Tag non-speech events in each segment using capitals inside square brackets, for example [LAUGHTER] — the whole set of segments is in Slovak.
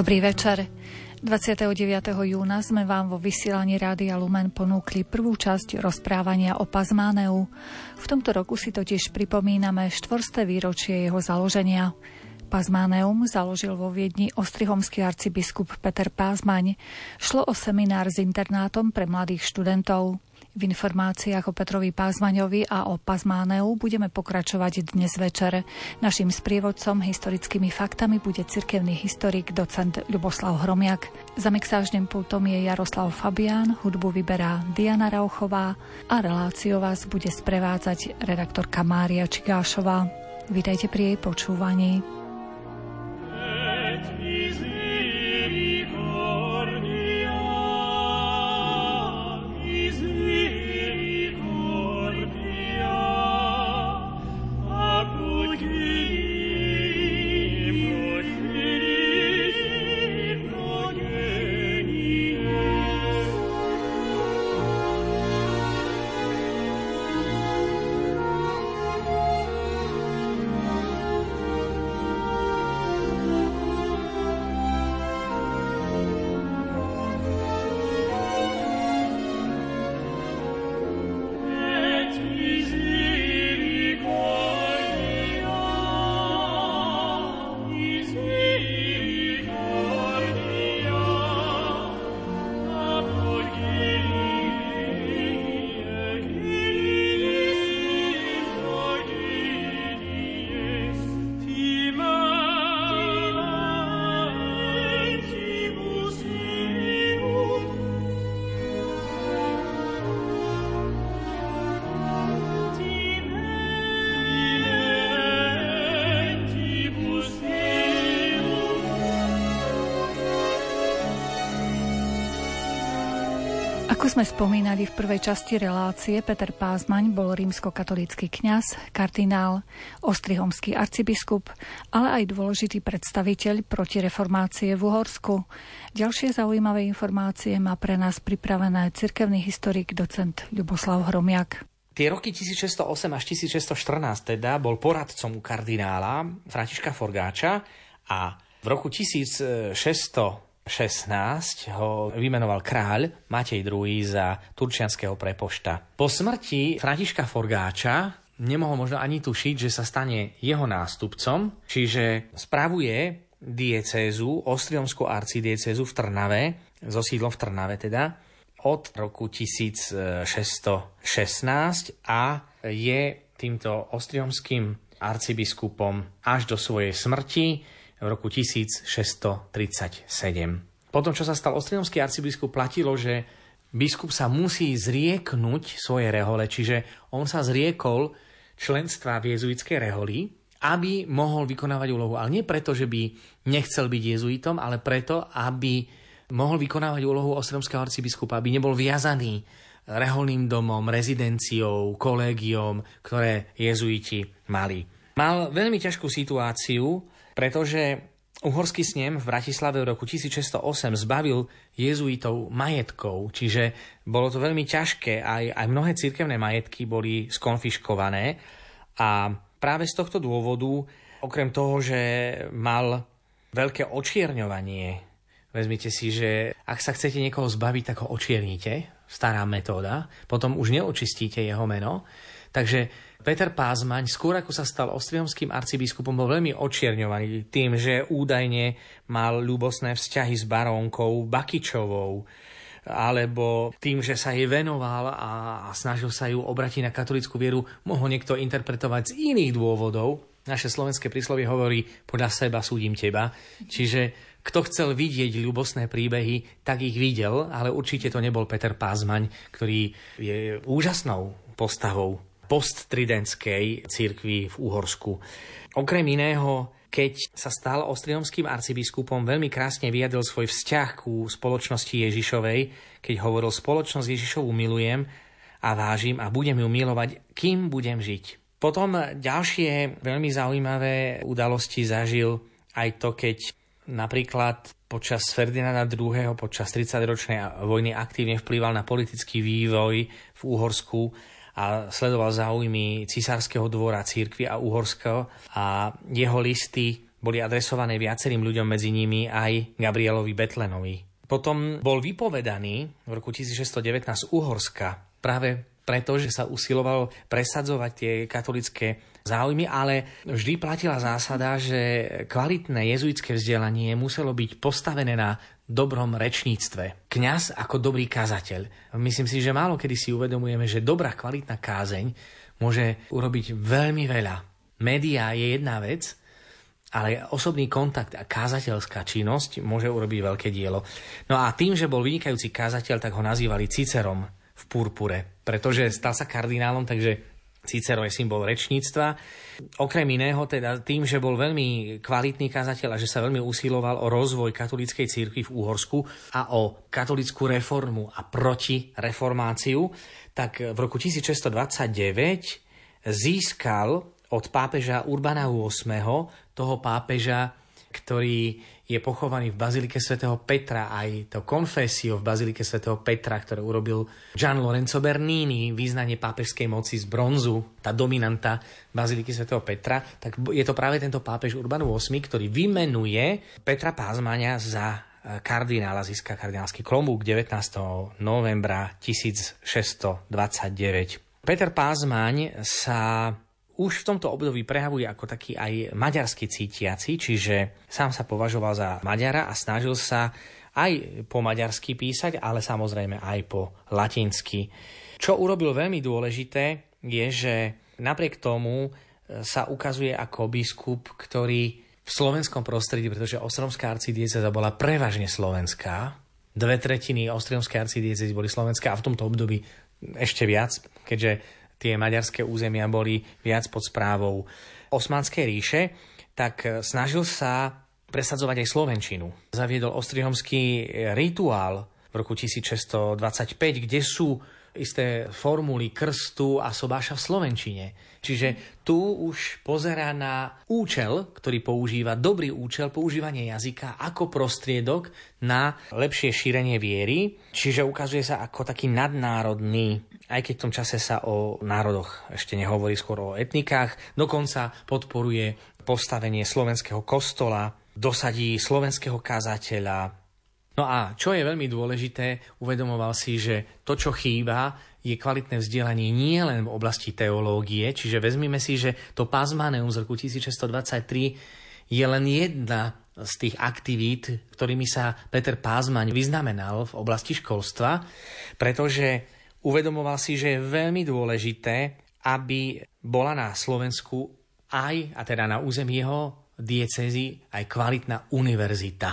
Dobrý večer. 29. júna sme vám vo vysielaní Rádia Lumen ponúkli prvú časť rozprávania o Pazmáneu. V tomto roku si totiž pripomíname štvorsté výročie jeho založenia. Pazmáneum založil vo Viedni ostrihomský arcibiskup Peter Pázmaň. Šlo o seminár s internátom pre mladých študentov. V informáciách o Petrovi Pázmaňovi a o Pazmáneu budeme pokračovať dnes večer. Naším sprievodcom historickými faktami bude cirkevný historik docent Ľuboslav Hromiak. Za mixážnym pultom je Jaroslav Fabián, hudbu vyberá Diana Rauchová a reláciu vás bude sprevádzať redaktorka Mária Čigášová. Vítajte pri jej počúvaní. Ako sme spomínali v prvej časti relácie, Peter Pázmaň bol rímsko-katolícky kňaz, kardinál, ostrihomský arcibiskup, ale aj dôležitý predstaviteľ protireformácie v Uhorsku. Ďalšie zaujímavé informácie má pre nás pripravené cirkevný historik docent Ľuboslav Hromiak. Tie roky 1608 až 1614 teda bol poradcom kardinála Františka Forgáča a v roku 1600 16 ho vymenoval kráľ Matej II za turčianského prepošta. Po smrti Františka Forgáča nemohol možno ani tušiť, že sa stane jeho nástupcom, čiže spravuje diecézu, ostriomskú arcidiecézu v Trnave, so sídlom v Trnave teda, od roku 1616 a je týmto ostriomským arcibiskupom až do svojej smrti v roku 1637. Potom, čo sa stal ostrinomský arcibiskup, platilo, že biskup sa musí zrieknúť svoje rehole, čiže on sa zriekol členstva v jezuitskej reholi, aby mohol vykonávať úlohu. Ale nie preto, že by nechcel byť jezuitom, ale preto, aby mohol vykonávať úlohu ostromského arcibiskupa, aby nebol viazaný reholným domom, rezidenciou, kolégiom, ktoré jezuiti mali. Mal veľmi ťažkú situáciu, pretože Uhorský snem v Bratislave v roku 1608 zbavil jezuitov majetkov, čiže bolo to veľmi ťažké, aj, aj mnohé cirkevné majetky boli skonfiškované. A práve z tohto dôvodu, okrem toho, že mal veľké očierňovanie, vezmite si, že ak sa chcete niekoho zbaviť, tak ho očiernite, stará metóda, potom už neočistíte jeho meno, takže Peter Pázmaň, skôr ako sa stal ostriomským arcibiskupom, bol veľmi očierňovaný tým, že údajne mal ľubosné vzťahy s barónkou Bakičovou, alebo tým, že sa jej venoval a, snažil sa ju obratiť na katolickú vieru, mohol niekto interpretovať z iných dôvodov. Naše slovenské príslovie hovorí, podľa seba súdim teba. Čiže kto chcel vidieť ľubosné príbehy, tak ich videl, ale určite to nebol Peter Pázmaň, ktorý je úžasnou postavou posttridentskej cirkvi v Uhorsku. Okrem iného, keď sa stal ostriomským arcibiskupom, veľmi krásne vyjadril svoj vzťah ku spoločnosti Ježišovej, keď hovoril, spoločnosť Ježišovu milujem a vážim a budem ju milovať, kým budem žiť. Potom ďalšie veľmi zaujímavé udalosti zažil aj to, keď napríklad počas Ferdinanda II. počas 30-ročnej vojny aktívne vplýval na politický vývoj v Úhorsku a sledoval záujmy cisárskeho dvora církvy a Uhorského a jeho listy boli adresované viacerým ľuďom, medzi nimi aj Gabrielovi Betlenovi. Potom bol vypovedaný v roku 1619 z Uhorska práve preto, že sa usiloval presadzovať tie katolické záujmy, ale vždy platila zásada, že kvalitné jezuitské vzdelanie muselo byť postavené na dobrom rečníctve. Kňaz ako dobrý kazateľ. Myslím si, že málo kedy si uvedomujeme, že dobrá kvalitná kázeň môže urobiť veľmi veľa. Média je jedna vec, ale osobný kontakt a kázateľská činnosť môže urobiť veľké dielo. No a tým, že bol vynikajúci kázateľ, tak ho nazývali Cicerom v purpure, pretože stal sa kardinálom, takže Cicero je symbol rečníctva. Okrem iného, teda tým, že bol veľmi kvalitný kazateľ a že sa veľmi usiloval o rozvoj katolíckej cirkvi v Úhorsku a o katolickú reformu a proti reformáciu, tak v roku 1629 získal od pápeža Urbana VIII, toho pápeža, ktorý je pochovaný v Bazilike svätého Petra, aj to konfesio v Bazilike svätého Petra, ktoré urobil Gian Lorenzo Bernini, význanie pápežskej moci z bronzu, tá dominanta Baziliky svätého Petra, tak je to práve tento pápež Urban VIII, ktorý vymenuje Petra Pázmania za e, kardinála, získa kardinálsky klobúk 19. novembra 1629. Peter Pázmaň sa už v tomto období prehavuje ako taký aj maďarský cítiaci, čiže sám sa považoval za Maďara a snažil sa aj po maďarsky písať, ale samozrejme aj po latinsky. Čo urobil veľmi dôležité, je, že napriek tomu e, sa ukazuje ako biskup, ktorý v slovenskom prostredí, pretože Ostromská arcidieceza bola prevažne slovenská, dve tretiny Ostromskej arcidiecezy boli slovenská a v tomto období ešte viac, keďže tie maďarské územia boli viac pod správou Osmanskej ríše, tak snažil sa presadzovať aj Slovenčinu. Zaviedol ostrihomský rituál v roku 1625, kde sú isté formuly krstu a sobáša v Slovenčine. Čiže tu už pozerá na účel, ktorý používa, dobrý účel používanie jazyka ako prostriedok na lepšie šírenie viery. Čiže ukazuje sa ako taký nadnárodný, aj keď v tom čase sa o národoch ešte nehovorí skôr o etnikách, dokonca podporuje postavenie slovenského kostola, dosadí slovenského kazateľa, No a čo je veľmi dôležité, uvedomoval si, že to, čo chýba, je kvalitné vzdelanie nie len v oblasti teológie, čiže vezmime si, že to Pazmaneum z roku 1623 je len jedna z tých aktivít, ktorými sa Peter Pázmaň vyznamenal v oblasti školstva, pretože uvedomoval si, že je veľmi dôležité, aby bola na Slovensku aj, a teda na území jeho diecezy, aj kvalitná univerzita.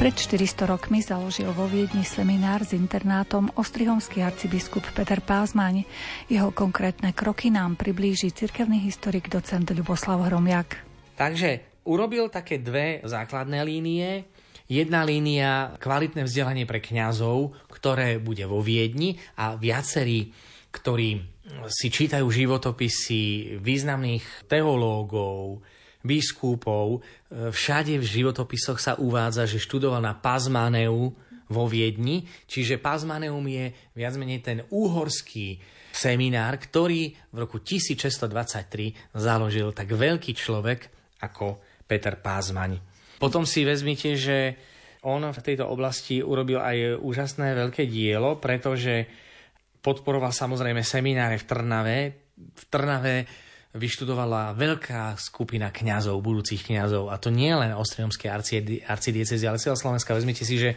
Pred 400 rokmi založil vo Viedni seminár s internátom ostrihomský arcibiskup Peter Pázmaň. Jeho konkrétne kroky nám priblíži cirkevný historik docent Ľuboslav Hromiak. Takže urobil také dve základné línie. Jedna línia kvalitné vzdelanie pre kňazov, ktoré bude vo Viedni a viacerí, ktorí si čítajú životopisy významných teológov, biskupov. E, všade v životopisoch sa uvádza, že študoval na Pazmaneu vo Viedni, čiže Pazmaneum je viac menej ten úhorský seminár, ktorý v roku 1623 založil tak veľký človek ako Peter Pázmaň. Potom si vezmite, že on v tejto oblasti urobil aj úžasné veľké dielo, pretože podporoval samozrejme semináre v Trnave. V Trnave vyštudovala veľká skupina kňazov, budúcich kňazov, a to nie len ostriomské arcidiecezy, ale celá Slovenska. Vezmite si, že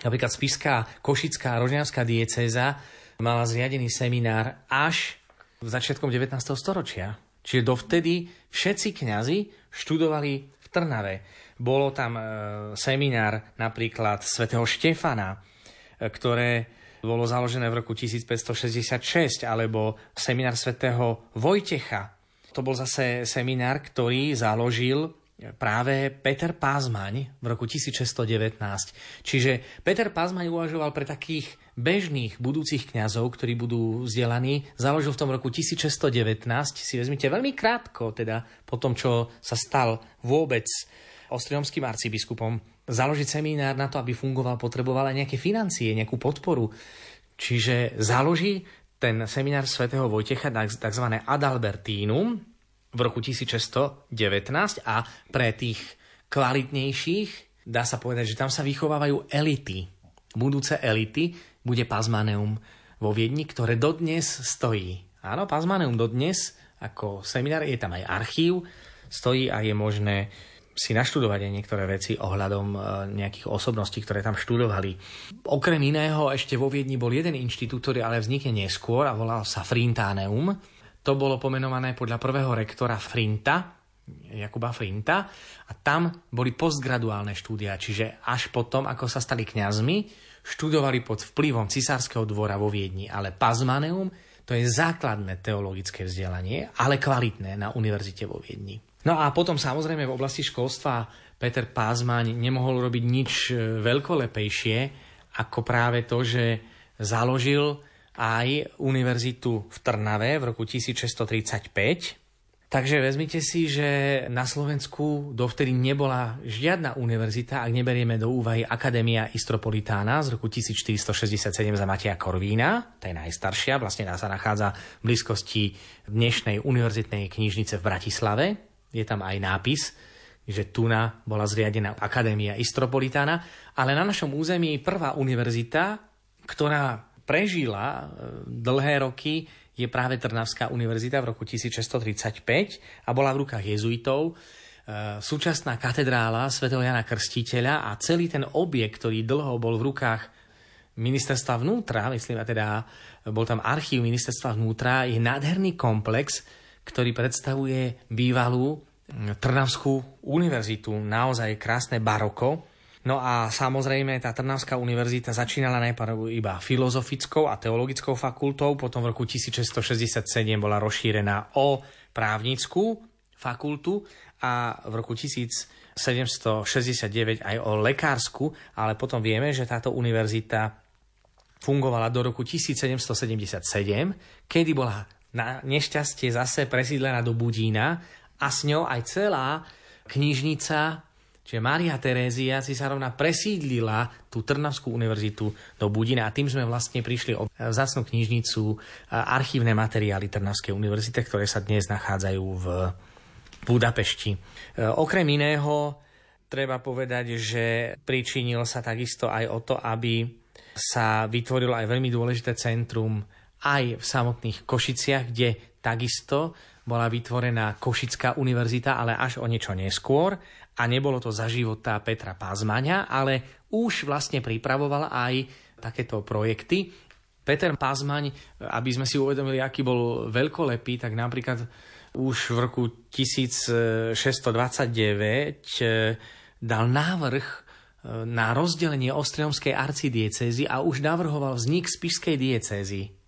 napríklad Spišská, Košická Rožňavská diecéza mala zriadený seminár až v začiatkom 19. storočia. Čiže dovtedy všetci kňazi študovali v Trnave. Bolo tam e, seminár napríklad svätého Štefana, e, ktoré bolo založené v roku 1566, alebo seminár svätého Vojtecha. To bol zase seminár, ktorý založil práve Peter Pázmaň v roku 1619. Čiže Peter Pázmaň uvažoval pre takých bežných budúcich kňazov, ktorí budú vzdelaní, založil v tom roku 1619, si vezmite veľmi krátko, teda po tom, čo sa stal vôbec ostriomským arcibiskupom, založiť seminár na to, aby fungoval, potreboval aj nejaké financie, nejakú podporu. Čiže založí ten seminár svätého Vojtecha tzv. Adalbertínum v roku 1619 a pre tých kvalitnejších dá sa povedať, že tam sa vychovávajú elity. Budúce elity bude Pazmaneum vo Viedni, ktoré dodnes stojí. Áno, Pazmaneum dodnes ako seminár, je tam aj archív, stojí a je možné si naštudovať aj niektoré veci ohľadom e, nejakých osobností, ktoré tam študovali. Okrem iného ešte vo Viedni bol jeden inštitút, ktorý ale vznikne neskôr a volal sa Frintaneum. To bolo pomenované podľa prvého rektora Frinta, Jakuba Frinta a tam boli postgraduálne štúdia, čiže až potom, ako sa stali kňazmi, študovali pod vplyvom cisárskeho dvora vo Viedni, ale Pazmaneum to je základné teologické vzdelanie, ale kvalitné na univerzite vo Viedni. No a potom samozrejme v oblasti školstva Peter Pázmaň nemohol robiť nič e, veľkolepejšie ako práve to, že založil aj univerzitu v Trnave v roku 1635 Takže vezmite si, že na Slovensku dovtedy nebola žiadna univerzita, ak neberieme do úvahy Akadémia Istropolitána z roku 1467 za Matia Korvína, to je najstaršia, vlastne sa nachádza v blízkosti dnešnej univerzitnej knižnice v Bratislave. Je tam aj nápis, že Tuna bola zriadená Akadémia Istropolitána, ale na našom území prvá univerzita, ktorá prežila e, dlhé roky, je práve Trnavská univerzita v roku 1635 a bola v rukách jezuitov. E, súčasná katedrála sv. Jana Krstiteľa a celý ten objekt, ktorý dlho bol v rukách ministerstva vnútra, myslím, a teda bol tam archív ministerstva vnútra, je nádherný komplex, ktorý predstavuje bývalú Trnavskú univerzitu. Naozaj krásne baroko. No a samozrejme tá Trnavská univerzita začínala najprv iba filozofickou a teologickou fakultou, potom v roku 1667 bola rozšírená o právnickú fakultu a v roku 1769 aj o lekárskú, ale potom vieme, že táto univerzita fungovala do roku 1777, kedy bola na nešťastie zase presídlená do Budína a s ňou aj celá knižnica Čiže Mária Terézia si sa rovna presídlila tú Trnavskú univerzitu do Budina a tým sme vlastne prišli o vzácnú knižnicu archívne materiály Trnavskej univerzity, ktoré sa dnes nachádzajú v Budapešti. E, okrem iného treba povedať, že pričinil sa takisto aj o to, aby sa vytvorilo aj veľmi dôležité centrum aj v samotných Košiciach, kde takisto bola vytvorená Košická univerzita, ale až o niečo neskôr a nebolo to za života Petra Pázmaňa, ale už vlastne pripravoval aj takéto projekty. Peter Pázmaň, aby sme si uvedomili, aký bol veľkolepý, tak napríklad už v roku 1629 eh, dal návrh eh, na rozdelenie Ostriomskej arcidiecezy a už navrhoval vznik Spišskej diecézy.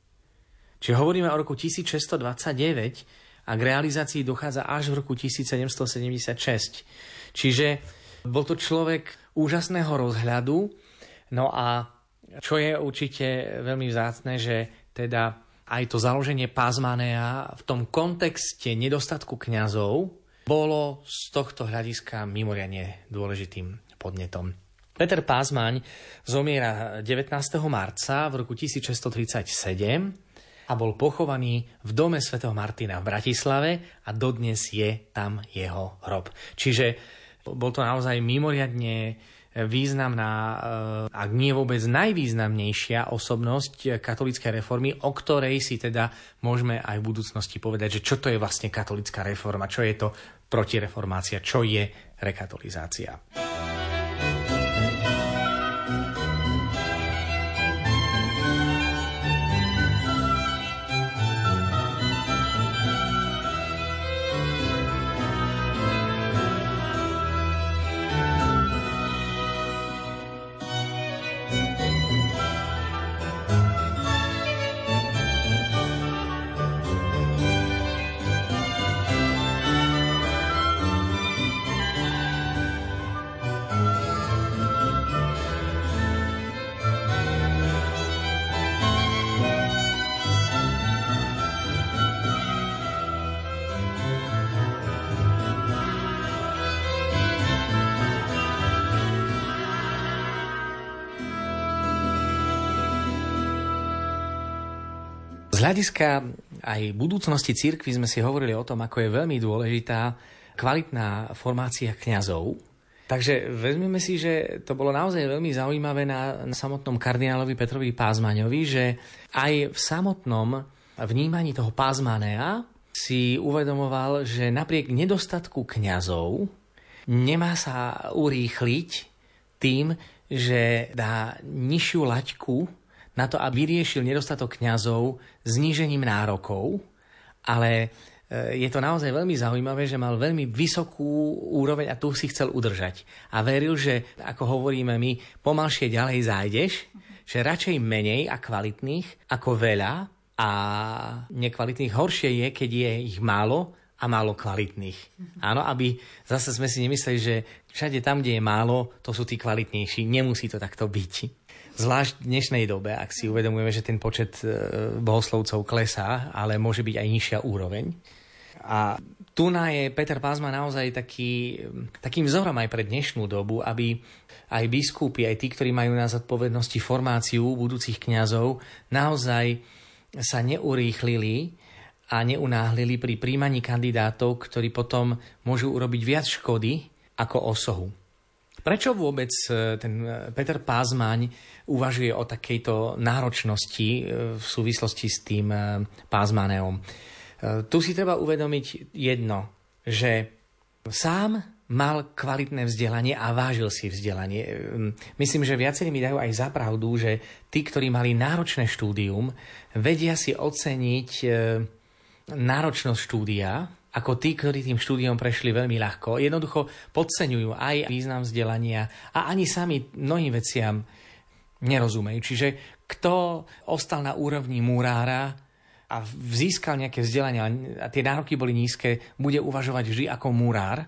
Čiže hovoríme o roku 1629 a k realizácii dochádza až v roku 1776. Čiže bol to človek úžasného rozhľadu, no a čo je určite veľmi vzácne, že teda aj to založenie Pazmanea v tom kontexte nedostatku kňazov bolo z tohto hľadiska mimoriadne dôležitým podnetom. Peter Pázmaň zomiera 19. marca v roku 1637 a bol pochovaný v dome svätého Martina v Bratislave a dodnes je tam jeho hrob. Čiže Bol to naozaj mimoriadne významná, eh, ak nie vôbec najvýznamnejšia osobnosť katolíckej reformy, o ktorej si teda môžeme aj v budúcnosti povedať, že čo to je vlastne katolická reforma, čo je to protireformácia, čo je rekatolizácia. Hľadiska aj budúcnosti cirkvi sme si hovorili o tom, ako je veľmi dôležitá kvalitná formácia kňazov. Takže vezmeme si, že to bolo naozaj veľmi zaujímavé na, na samotnom kardinálovi Petrovi Pázmaňovi, že aj v samotnom vnímaní toho Pázmanea si uvedomoval, že napriek nedostatku kňazov nemá sa urýchliť tým, že dá nižšiu laťku na to, aby vyriešil nedostatok kňazov znížením nárokov, ale e, je to naozaj veľmi zaujímavé, že mal veľmi vysokú úroveň a tu si chcel udržať. A veril, že, ako hovoríme my, pomalšie ďalej zájdeš, že radšej menej a kvalitných ako veľa a nekvalitných horšie je, keď je ich málo a málo kvalitných. Áno, aby zase sme si nemysleli, že všade tam, kde je málo, to sú tí kvalitnejší. Nemusí to takto byť. Zvlášť v dnešnej dobe, ak si uvedomujeme, že ten počet e, bohoslovcov klesá, ale môže byť aj nižšia úroveň. A tu je Peter Pázma naozaj taký, takým vzorom aj pre dnešnú dobu, aby aj biskupy, aj tí, ktorí majú na zodpovednosti formáciu budúcich kňazov, naozaj sa neurýchlili a neunáhlili pri príjmaní kandidátov, ktorí potom môžu urobiť viac škody ako osohu. Prečo vôbec e, ten e, Peter Pázmaň uvažuje o takejto náročnosti e, v súvislosti s tým Pázmaneom? Tu si treba uvedomiť jedno, že sám mal kvalitné vzdelanie a vážil si vzdelanie. Myslím, že viacerí mi dajú aj za pravdu, že tí, ktorí mali náročné štúdium, vedia si oceniť náročnosť štúdia ako tí, ktorí tým štúdiom prešli veľmi ľahko. Jednoducho podceňujú aj význam vzdelania a ani sami mnohým veciam nerozumejú. Čiže kto ostal na úrovni murára a získal nejaké vzdelanie a tie nároky boli nízke, bude uvažovať vždy ako murár.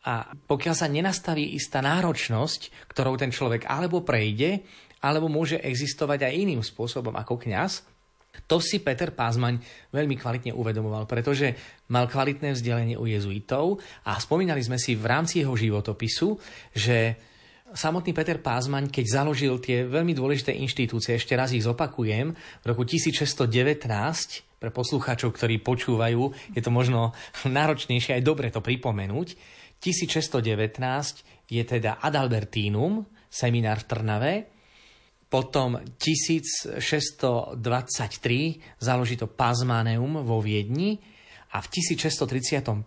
A pokiaľ sa nenastaví istá náročnosť, ktorou ten človek alebo prejde, alebo môže existovať aj iným spôsobom ako kňaz, to si Peter Pázmaň veľmi kvalitne uvedomoval, pretože mal kvalitné vzdelanie u jezuitov a spomínali sme si v rámci jeho životopisu, že samotný Peter Pázmaň, keď založil tie veľmi dôležité inštitúcie, ešte raz ich zopakujem, v roku 1619, pre poslucháčov, ktorí počúvajú, je to možno [LAUGHS] náročnejšie aj dobre to pripomenúť, 1619 je teda Adalbertínum, seminár v Trnave, potom 1623 založí to Pazmaneum vo Viedni a v 1635,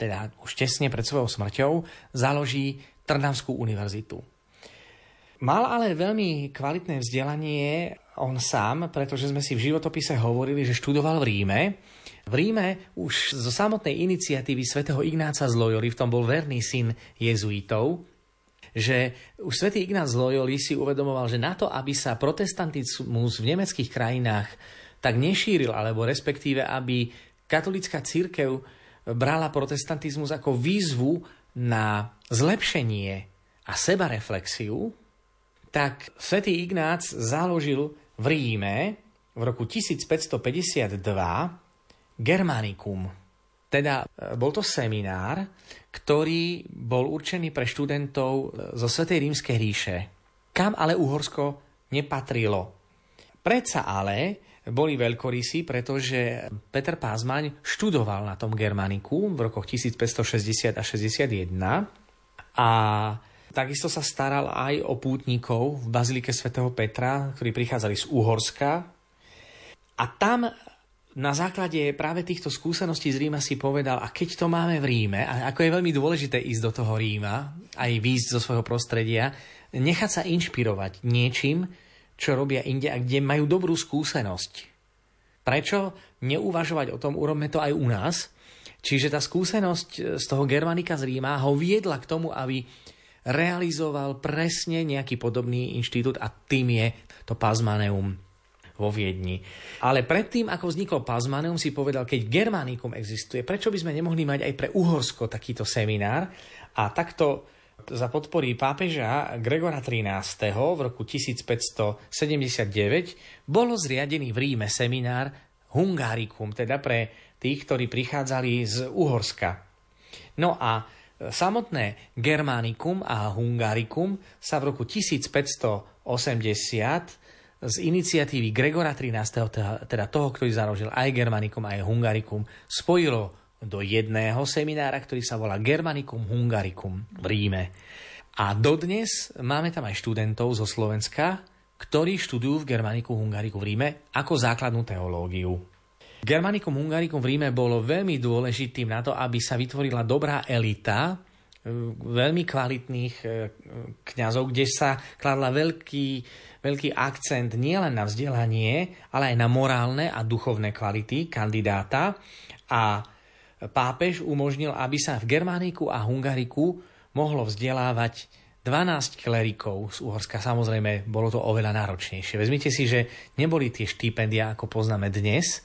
teda už tesne pred svojou smrťou, založí Trnavskú univerzitu. Mal ale veľmi kvalitné vzdelanie on sám, pretože sme si v životopise hovorili, že študoval v Ríme. V Ríme už zo samotnej iniciatívy svätého Ignáca z Loyoli, v tom bol verný syn jezuitov, že už svätý Ignác Loyoli si uvedomoval, že na to, aby sa protestantizmus v nemeckých krajinách tak nešíril, alebo respektíve, aby katolická církev brala protestantizmus ako výzvu na zlepšenie a sebareflexiu, tak svätý Ignác založil v Ríme v roku 1552 Germanicum. Teda e, bol to seminár, ktorý bol určený pre študentov zo Svetej rímskej ríše, kam ale Uhorsko nepatrilo. Predsa ale boli veľkorysí, pretože Peter Pázmaň študoval na tom Germaniku v rokoch 1560 a 61 A takisto sa staral aj o pútnikov v Bazilike svätého Petra, ktorí prichádzali z Uhorska. A tam na základe práve týchto skúseností z Ríma si povedal, a keď to máme v Ríme, a ako je veľmi dôležité ísť do toho Ríma, aj výjsť zo svojho prostredia, nechať sa inšpirovať niečím, čo robia inde a kde majú dobrú skúsenosť. Prečo neuvažovať o tom, urobme to aj u nás? Čiže tá skúsenosť z toho Germanika z Ríma ho viedla k tomu, aby realizoval presne nejaký podobný inštitút a tým je to Pazmaneum vo Viedni. Ale predtým, ako vzniklo Pazmaneum, si povedal, keď Germanicum existuje, prečo by sme nemohli mať aj pre Uhorsko takýto seminár? A takto za podpory pápeža Gregora XIII. v roku 1579 bolo zriadený v Ríme seminár Hungarikum, teda pre tých, ktorí prichádzali z Uhorska. No a samotné Germanicum a Hungarikum sa v roku 1580 z iniciatívy Gregora XIII., teda, teda toho, ktorý založil aj Germanicum, aj Hungarikum, spojilo do jedného seminára, ktorý sa volá Germanicum Hungaricum v Ríme. A dodnes máme tam aj študentov zo Slovenska, ktorí študujú v Germaniku Hungariku v Ríme ako základnú teológiu. Germanicum Hungaricum v Ríme bolo veľmi dôležitým na to, aby sa vytvorila dobrá elita veľmi kvalitných e, kňazov, kde sa kladla veľký, veľký akcent nielen na vzdelanie, ale aj na morálne a duchovné kvality kandidáta. A pápež umožnil, aby sa v Germániku a Hungariku mohlo vzdelávať 12 klerikov z Uhorska. Samozrejme, bolo to oveľa náročnejšie. Vezmite si, že neboli tie štipendia, ako poznáme dnes.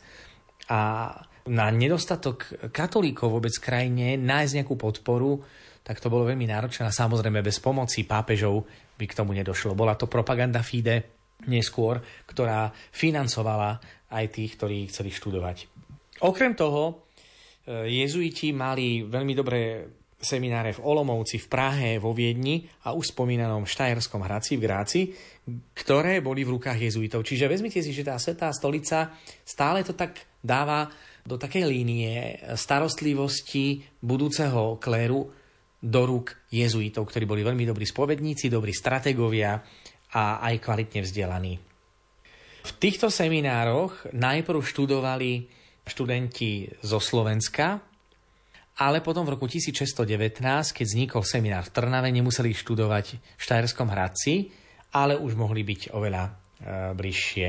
A na nedostatok katolíkov vôbec krajine nájsť nejakú podporu tak to bolo veľmi náročné a samozrejme bez pomoci pápežov by k tomu nedošlo. Bola to propaganda FIDE neskôr, ktorá financovala aj tých, ktorí chceli študovať. Okrem toho, e, jezuiti mali veľmi dobré semináre v Olomovci, v Prahe, vo Viedni a už spomínanom Štajerskom Hradci v Gráci, ktoré boli v rukách jezuitov. Čiže vezmite si, že tá Svetá stolica stále to tak dáva do takej línie starostlivosti budúceho kléru do rúk jezuitov, ktorí boli veľmi dobrí spovedníci, dobrí strategovia a aj kvalitne vzdelaní. V týchto seminároch najprv študovali študenti zo Slovenska, ale potom v roku 1619, keď vznikol seminár v Trnave, nemuseli študovať v Štajerskom Hradci, ale už mohli byť oveľa e, bližšie.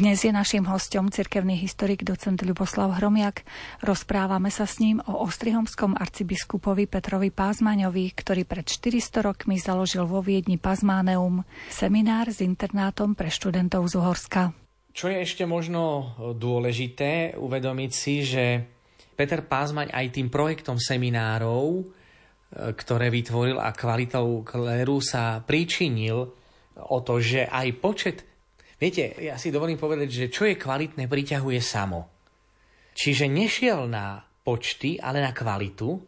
Dnes je našim hostom cirkevný historik docent Ľuboslav Hromiak. Rozprávame sa s ním o ostrihomskom arcibiskupovi Petrovi Pázmaňovi, ktorý pred 400 rokmi založil vo Viedni Pazmáneum, seminár s internátom pre študentov z Uhorska. Čo je ešte možno dôležité uvedomiť si, že Peter Pázmaň aj tým projektom seminárov, e, ktoré vytvoril a kvalitou kléru sa príčinil o to, že aj počet Viete, ja si dovolím povedať, že čo je kvalitné, priťahuje samo. Čiže nešiel na počty, ale na kvalitu,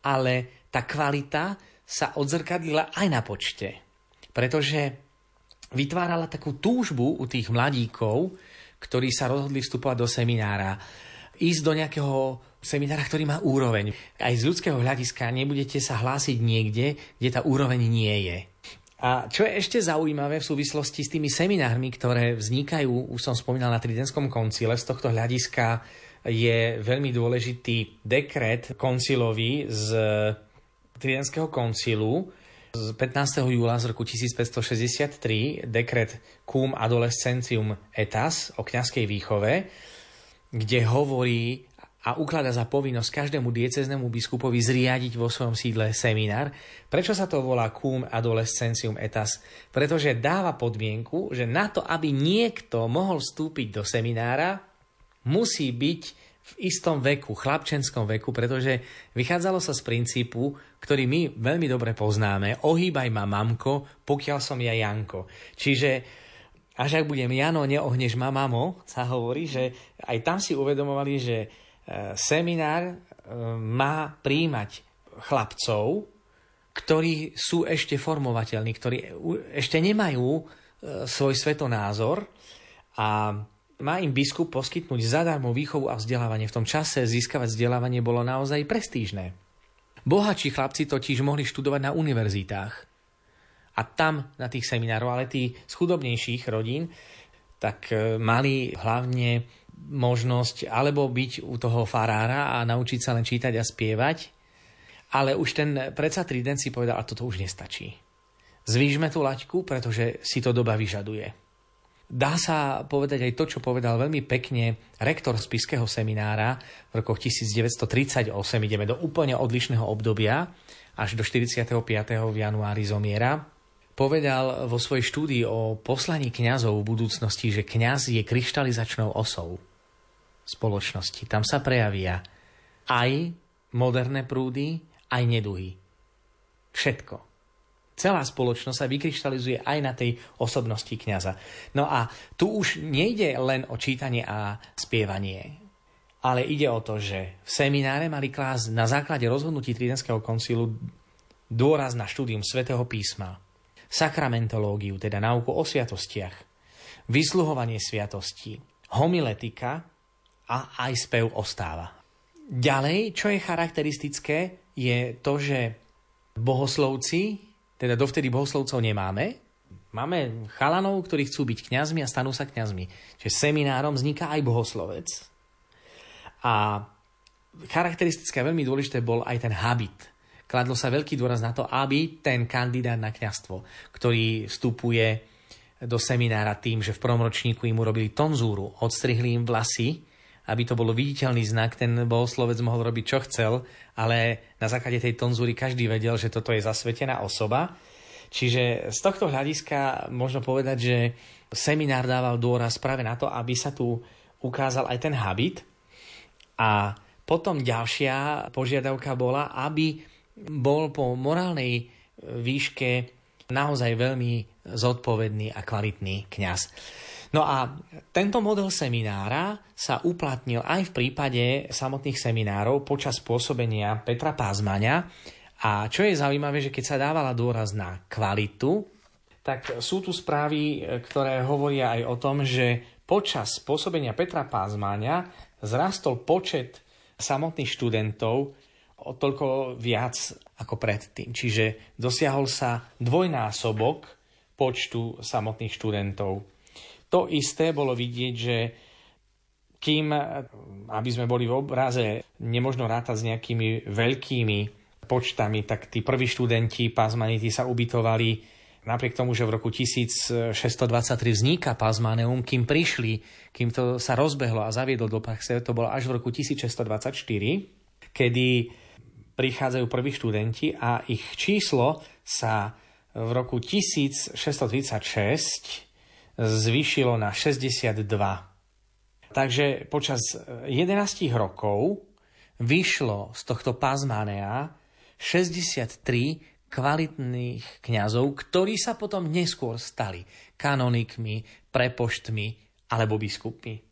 ale tá kvalita sa odzrkadlila aj na počte. Pretože vytvárala takú túžbu u tých mladíkov, ktorí sa rozhodli vstupovať do seminára, ísť do nejakého seminára, ktorý má úroveň. Aj z ľudského hľadiska nebudete sa hlásiť niekde, kde tá úroveň nie je. A čo je ešte zaujímavé v súvislosti s tými seminármi, ktoré vznikajú, už som spomínal na Tridenskom koncile, z tohto hľadiska je veľmi dôležitý dekret koncilový z Tridenského koncilu z 15. júla z roku 1563, dekret Cum Adolescentium Etas o kňazskej výchove, kde hovorí a ukladá za povinnosť každému dieceznému biskupovi zriadiť vo svojom sídle seminár. Prečo sa to volá cum adolescentium etas? Pretože dáva podmienku, že na to, aby niekto mohol vstúpiť do seminára, musí byť v istom veku, chlapčenskom veku, pretože vychádzalo sa z princípu, ktorý my veľmi dobre poznáme, ohýbaj ma mamko, pokiaľ som ja Janko. Čiže až ak budem Jano, neohneš ma mamo, sa hovorí, že aj tam si uvedomovali, že seminár e, má príjmať chlapcov, ktorí sú ešte formovateľní, ktorí ešte nemajú e, svoj svetonázor a má im biskup poskytnúť zadarmo výchovu a vzdelávanie. V tom čase získavať vzdelávanie bolo naozaj prestížne. Bohatší chlapci totiž mohli študovať na univerzitách a tam na tých seminároch, ale tí z chudobnejších rodín tak e, mali hlavne možnosť alebo byť u toho farára a naučiť sa len čítať a spievať, ale už ten predsa Trident si povedal, a toto už nestačí. Zvýšme tú laťku, pretože si to doba vyžaduje. Dá sa povedať aj to, čo povedal veľmi pekne rektor Spiského seminára v rokoch 1938. Ideme do úplne odlišného obdobia, až do 45. v januári zomiera. Povedal vo svojej štúdii o poslaní kňazov v budúcnosti, že kňaz je kryštalizačnou osou spoločnosti. Tam sa prejavia aj moderné prúdy, aj neduhy. Všetko. Celá spoločnosť sa vykryštalizuje aj na tej osobnosti kňaza. No a tu už nejde len o čítanie a spievanie, ale ide o to, že v semináre mali klás na základe rozhodnutí Tridentského koncilu dôraz na štúdium svätého písma, sakramentológiu, teda náuku o sviatostiach, vysluhovanie sviatostí, homiletika a aj spev ostáva. Ďalej, čo je charakteristické, je to, že bohoslovci, teda dovtedy bohoslovcov nemáme, máme chalanov, ktorí chcú byť kňazmi a stanú sa kňazmi. Čiže seminárom vzniká aj bohoslovec. A charakteristické a veľmi dôležité bol aj ten habit. Kladlo sa veľký dôraz na to, aby ten kandidát na kňazstvo, ktorý vstupuje do seminára tým, že v prvom ročníku im urobili tonzúru, odstrihli im vlasy, aby to bolo viditeľný znak, ten bohoslovec mohol robiť čo chcel, ale na základe tej tonzúry každý vedel, že toto je zasvetená osoba. Čiže z tohto hľadiska možno povedať, že seminár dával dôraz práve na to, aby sa tu ukázal aj ten habit. A potom ďalšia požiadavka bola, aby bol po morálnej výške naozaj veľmi zodpovedný a kvalitný kňaz. No a tento model seminára sa uplatnil aj v prípade samotných seminárov počas pôsobenia Petra Pázmania. A čo je zaujímavé, že keď sa dávala dôraz na kvalitu, tak sú tu správy, ktoré hovoria aj o tom, že počas pôsobenia Petra Pázmania zrastol počet samotných študentov o toľko viac ako predtým. Čiže dosiahol sa dvojnásobok počtu samotných študentov to isté bolo vidieť, že kým, aby sme boli v obraze, nemožno rátať s nejakými veľkými počtami, tak tí prví študenti Pazmanity sa ubytovali napriek tomu, že v roku 1623 vzniká Pazmaneum, kým prišli, kým to sa rozbehlo a zaviedlo do praxe, to bolo až v roku 1624, kedy prichádzajú prví študenti a ich číslo sa v roku 1636 zvýšilo na 62. Takže počas 11 rokov vyšlo z tohto pazmanea 63 kvalitných kňazov, ktorí sa potom neskôr stali kanonikmi, prepoštmi alebo biskupmi.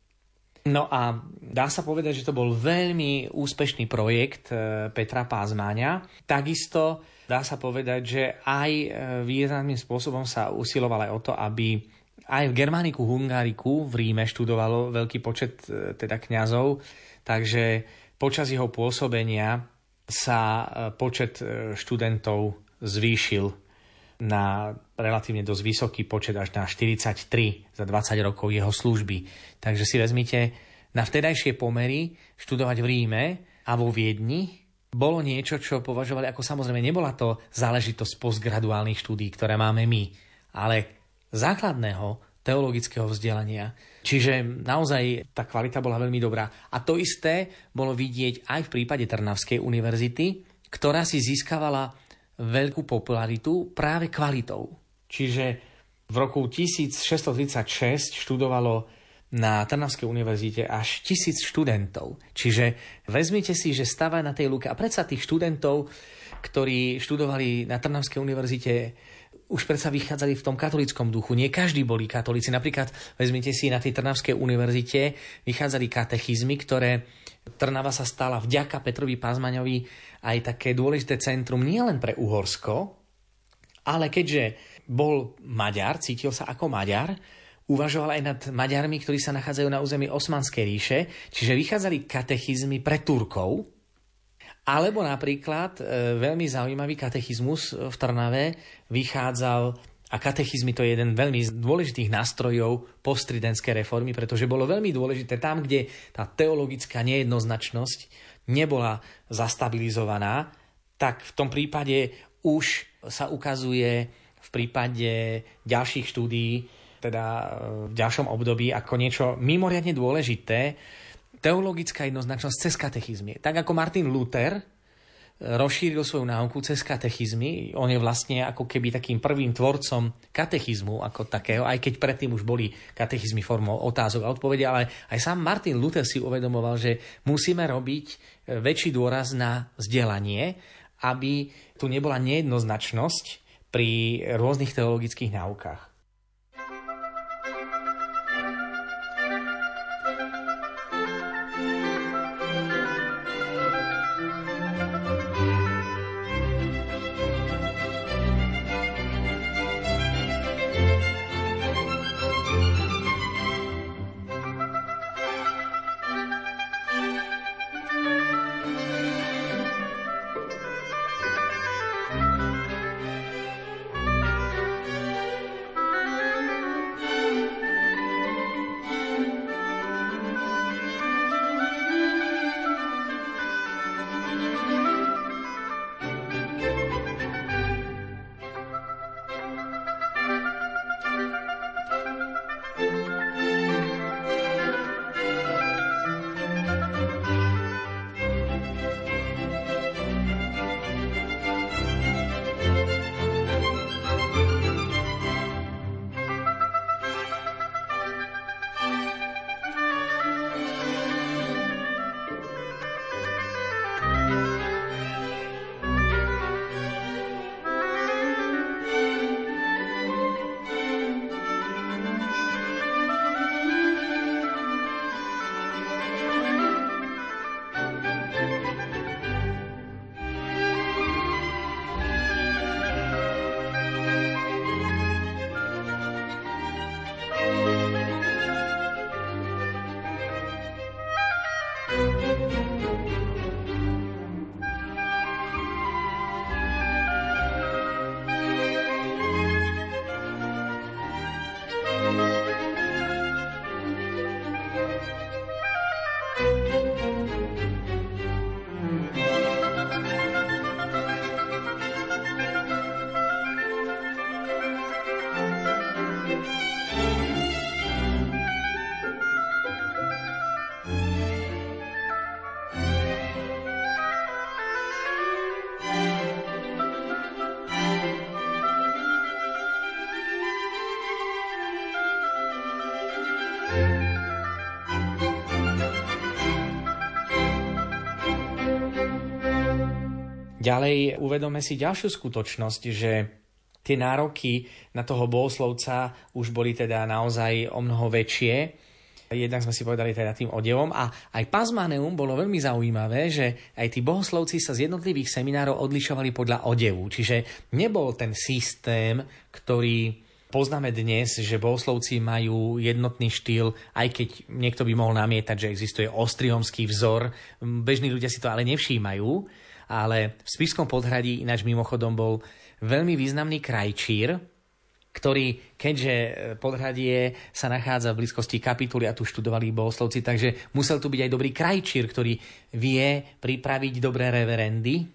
No a dá sa povedať, že to bol veľmi úspešný projekt e, Petra Pázmáňa. Takisto dá sa povedať, že aj e, významným spôsobom sa usiloval aj o to, aby aj v Germániku Hungáriku v Ríme študovalo veľký počet e, teda kňazov, takže počas jeho pôsobenia sa počet študentov zvýšil na relatívne dosť vysoký počet až na 43 za 20 rokov jeho služby. Takže si vezmite, na vtedajšie pomery študovať v Ríme a vo Viedni bolo niečo, čo považovali ako samozrejme nebola to záležitosť postgraduálnych štúdí, ktoré máme my, ale základného teologického vzdelania. Čiže naozaj tá kvalita bola veľmi dobrá. A to isté bolo vidieť aj v prípade Trnavskej univerzity, ktorá si získavala veľkú popularitu práve kvalitou. Čiže v roku 1636 študovalo na Trnavskej univerzite až tisíc študentov. Čiže vezmite si, že stáva na tej luke a predsa tých študentov, ktorí študovali na Trnavskej univerzite, už predsa vychádzali v tom katolickom duchu. Nie každí boli katolíci. Napríklad, vezmite si, na tej Trnavskej univerzite vychádzali katechizmy, ktoré Trnava sa stala vďaka Petrovi Pázmaňovi aj také dôležité centrum nielen pre Uhorsko, ale keďže bol Maďar, cítil sa ako Maďar, uvažoval aj nad Maďarmi, ktorí sa nachádzajú na území Osmanskej ríše, čiže vychádzali katechizmy pre Turkov, alebo napríklad e, veľmi zaujímavý katechizmus v Trnave vychádzal a katechizmy to je jeden veľmi dôležitých nástrojov postridentskej reformy, pretože bolo veľmi dôležité tam, kde tá teologická nejednoznačnosť nebola zastabilizovaná, tak v tom prípade už sa ukazuje v prípade ďalších štúdií, teda e, v ďalšom období, ako niečo mimoriadne dôležité, teologická jednoznačnosť cez katechizmy. Tak ako Martin Luther rozšíril svoju náuku cez katechizmy. On je vlastne ako keby takým prvým tvorcom katechizmu ako takého, aj keď predtým už boli katechizmy formou otázok a odpovedia, ale aj sám Martin Luther si uvedomoval, že musíme robiť e, väčší dôraz na vzdelanie, aby tu nebola nejednoznačnosť pri rôznych teologických náukách. Ďalej uvedome si ďalšiu skutočnosť, že tie nároky na toho bohoslovca už boli teda naozaj o mnoho väčšie. Jednak sme si povedali teda tým odevom a aj Pazmaneum bolo veľmi zaujímavé, že aj tí bohoslovci sa z jednotlivých seminárov odlišovali podľa odevu. Čiže nebol ten systém, ktorý poznáme dnes, že bohoslovci majú jednotný štýl, aj keď niekto by mohol namietať, že existuje ostrihomský vzor. Bežní ľudia si to ale nevšímajú. Ale v Spišskom podhradí ináč mimochodom bol veľmi významný krajčír, ktorý, keďže podhradie sa nachádza v blízkosti kapituly a tu študovali bohoslovci, takže musel tu byť aj dobrý krajčír, ktorý vie pripraviť dobré reverendy.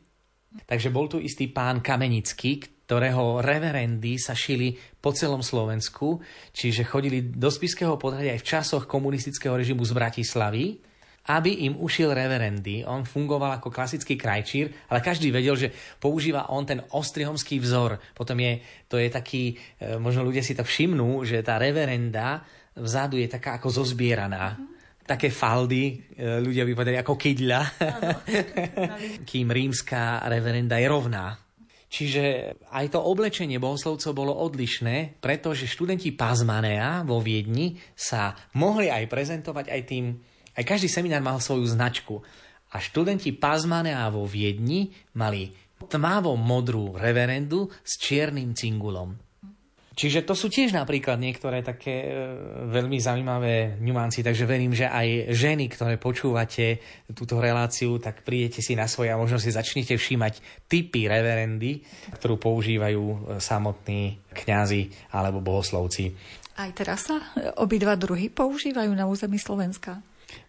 Takže bol tu istý pán Kamenický, ktorého reverendy sa šili po celom Slovensku, čiže chodili do Spiského podhradia aj v časoch komunistického režimu z Bratislavy aby im ušil reverendy. On fungoval ako klasický krajčír, ale každý vedel, že používa on ten ostrihomský vzor. Potom je, to je taký, e, možno ľudia si to všimnú, že tá reverenda vzadu je taká ako zozbieraná. Mm-hmm také faldy, e, ľudia by povedali ako kydľa, [LAUGHS] kým rímska reverenda je rovná. Čiže aj to oblečenie bohoslovcov bolo odlišné, pretože študenti Pazmanea vo Viedni sa mohli aj prezentovať aj tým aj každý seminár mal svoju značku. A študenti Pazmanea vo Viedni mali tmavo modrú reverendu s čiernym cingulom. Čiže to sú tiež napríklad niektoré také e, veľmi zaujímavé nuancy, takže verím, že aj ženy, ktoré počúvate túto reláciu, tak prídete si na svoje a možno si začnete všímať typy reverendy, ktorú používajú e, samotní kňazi alebo bohoslovci. Aj teraz sa obidva druhy používajú na území Slovenska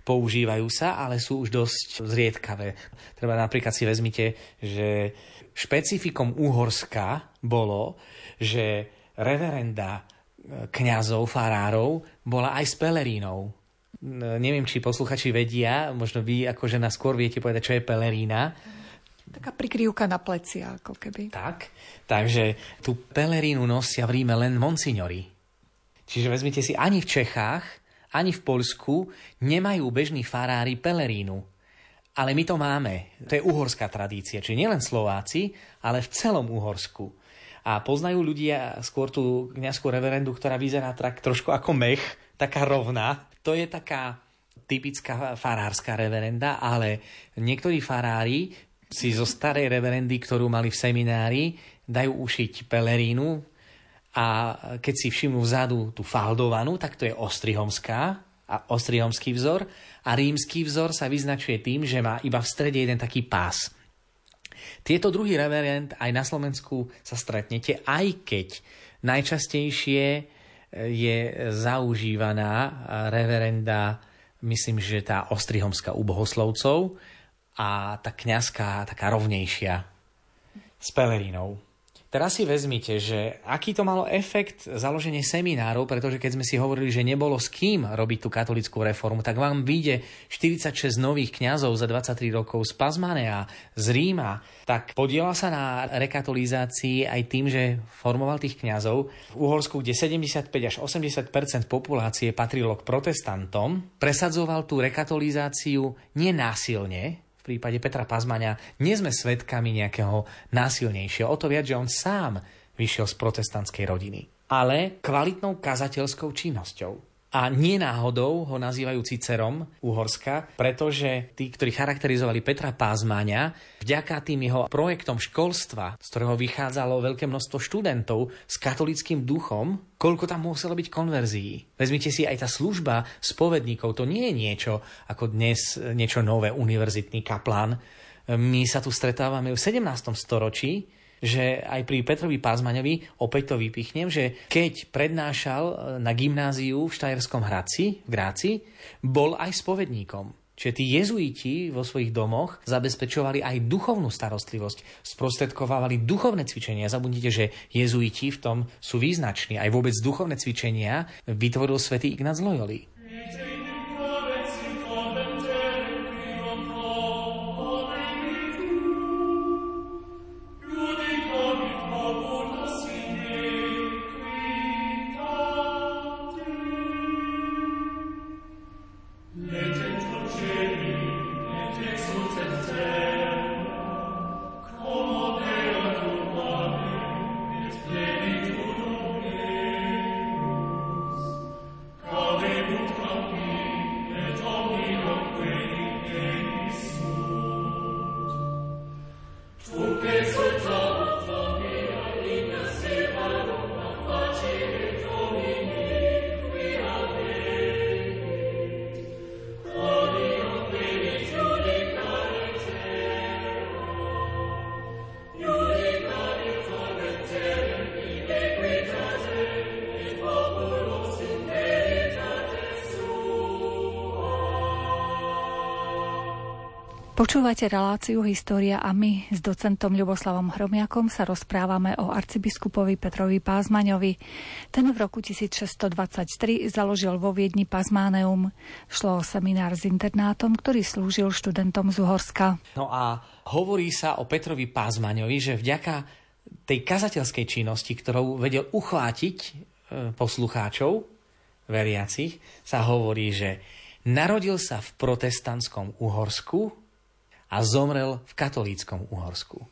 používajú sa, ale sú už dosť zriedkavé. Treba napríklad si vezmite, že špecifikom Úhorska bolo, že reverenda e, kňazov, farárov bola aj s pelerínou. Neviem, či posluchači vedia, možno vy ako žena skôr viete povedať, čo je pelerína. Taká prikrývka na pleci, ako keby. Tak, takže tú pelerínu nosia v Ríme len monsignori. Čiže vezmite si, ani v Čechách ani v Poľsku nemajú bežní farári pelerínu. Ale my to máme. To je uhorská tradícia. Čiže nielen Slováci, ale v celom Uhorsku. A poznajú ľudia skôr tú kniazskú reverendu, ktorá vyzerá tak trošku ako mech, taká rovná. To je taká typická farárska reverenda, ale niektorí farári si zo starej reverendy, ktorú mali v seminári, dajú ušiť pelerínu, a keď si všimnú vzadu tú faldovanú, tak to je ostrihomská a ostrihomský vzor a rímsky vzor sa vyznačuje tým, že má iba v strede jeden taký pás. Tieto druhý reverend aj na Slovensku sa stretnete, aj keď najčastejšie e, je zaužívaná reverenda, myslím, že tá ostrihomská u bohoslovcov a tá kňazská taká rovnejšia s pelerínou. Teraz si vezmite, že aký to malo efekt založenie seminárov, pretože keď sme si hovorili, že nebolo s kým robiť tú katolickú reformu, tak vám vyjde 46 nových kňazov za 23 rokov z Pazmanea, z Ríma, tak podielal sa na rekatolizácii aj tým, že formoval tých kňazov. V Uhorsku, kde 75 až 80 populácie patrilo k protestantom, presadzoval tú rekatolizáciu nenásilne, v prípade Petra Pazmania nie sme svedkami nejakého násilnejšieho. O to viac, že on sám vyšiel z protestantskej rodiny. Ale kvalitnou kazateľskou činnosťou. A nie náhodou ho nazývajú Cicerom Uhorska, pretože tí, ktorí charakterizovali Petra Pázmania, vďaka tým jeho projektom školstva, z ktorého vychádzalo veľké množstvo študentov s katolickým duchom, koľko tam muselo byť konverzií. Vezmite si aj tá služba spovedníkov, to nie je niečo ako dnes niečo nové, univerzitný kaplán. My sa tu stretávame v 17. storočí, že aj pri Petrovi Pázmaňovi, opäť to vypichnem, že keď prednášal e, na gymnáziu v Štajerskom Hradci, v Gráci, bol aj spovedníkom. Čiže tí jezuiti vo svojich domoch zabezpečovali aj duchovnú starostlivosť, sprostredkovávali duchovné cvičenia. Zabudnite, že jezuiti v tom sú význační. Aj vôbec duchovné cvičenia vytvoril svätý Ignác Loyoli. Počúvate reláciu História a my s docentom Ľuboslavom Hromiakom sa rozprávame o arcibiskupovi Petrovi Pázmaňovi. Ten v roku 1623 založil vo Viedni Pazmáneum. Šlo o seminár s internátom, ktorý slúžil študentom z Uhorska. No a hovorí sa o Petrovi Pázmaňovi, že vďaka tej kazateľskej činnosti, ktorou vedel uchvátiť e, poslucháčov, veriacich, sa hovorí, že narodil sa v protestantskom Uhorsku, a zomrel v katolíckom Uhorsku.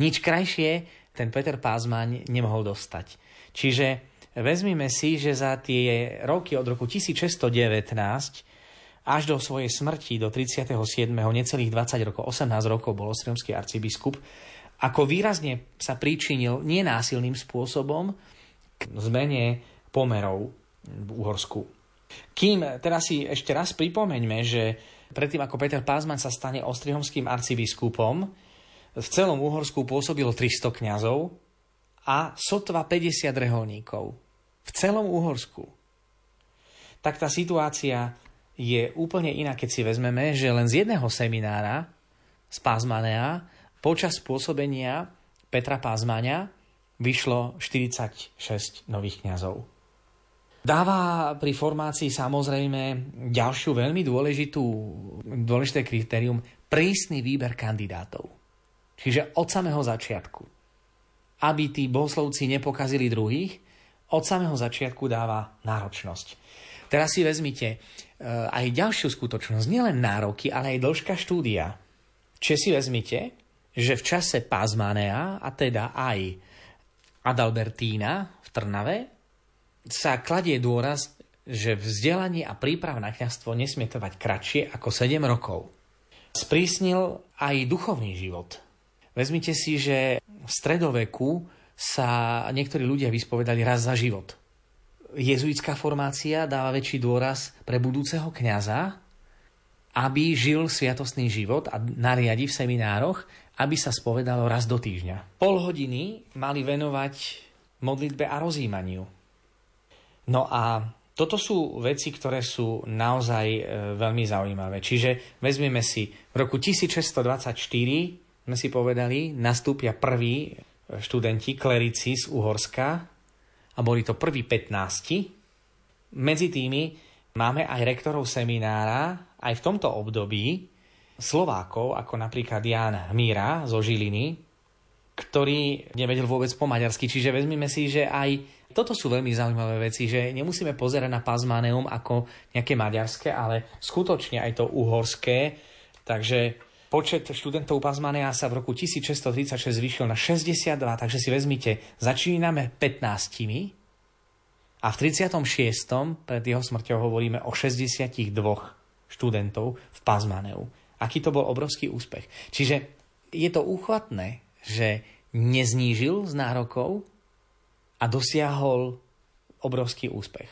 Nič krajšie ten Peter Pázmaň nemohol dostať. Čiže vezmime si, že za tie roky od roku 1619 až do svojej smrti do 37. necelých 20 rokov, 18 rokov bol ostrovský arcibiskup, ako výrazne sa príčinil nenásilným spôsobom k zmene pomerov v Uhorsku. Kým teraz si ešte raz pripomeňme, že Predtým ako Peter Pázman sa stane ostrihomským arcibiskupom, v celom Uhorsku pôsobilo 300 kňazov a sotva 50 reholníkov. V celom Uhorsku. Tak tá situácia je úplne iná, keď si vezmeme, že len z jedného seminára z Pázmanea počas pôsobenia Petra Pázmania vyšlo 46 nových kňazov. Dáva pri formácii samozrejme ďalšiu veľmi dôležitú, dôležité kritérium prísny výber kandidátov. Čiže od samého začiatku. Aby tí bohoslovci nepokazili druhých, od samého začiatku dáva náročnosť. Teraz si vezmite e, aj ďalšiu skutočnosť, nielen nároky, ale aj dĺžka štúdia. Čiže si vezmite, že v čase Pazmanea, a teda aj Adalbertína v Trnave, sa kladie dôraz, že vzdelanie a príprava na kňazstvo nesmie trvať kratšie ako 7 rokov. Sprísnil aj duchovný život. Vezmite si, že v stredoveku sa niektorí ľudia vyspovedali raz za život. Jezuitská formácia dáva väčší dôraz pre budúceho kňaza, aby žil sviatostný život a nariadi v seminároch, aby sa spovedalo raz do týždňa. Pol hodiny mali venovať modlitbe a rozímaniu No a toto sú veci, ktoré sú naozaj e, veľmi zaujímavé. Čiže vezmeme si, v roku 1624 sme si povedali, nastúpia prví e, študenti, klerici z Uhorska a boli to prví 15. Medzi tými máme aj rektorov seminára, aj v tomto období Slovákov, ako napríklad Jan Hmíra zo Žiliny, ktorý nevedel vôbec po maďarsky. Čiže vezmeme si, že aj toto sú veľmi zaujímavé veci, že nemusíme pozerať na Pazmaneum ako nejaké maďarské, ale skutočne aj to uhorské. Takže počet študentov Pazmanea sa v roku 1636 zvýšil na 62, takže si vezmite, začíname 15 a v 36. pred jeho smrťou hovoríme o 62 študentov v Pazmaneu. Aký to bol obrovský úspech. Čiže je to úchvatné, že neznížil z nárokov, a dosiahol obrovský úspech.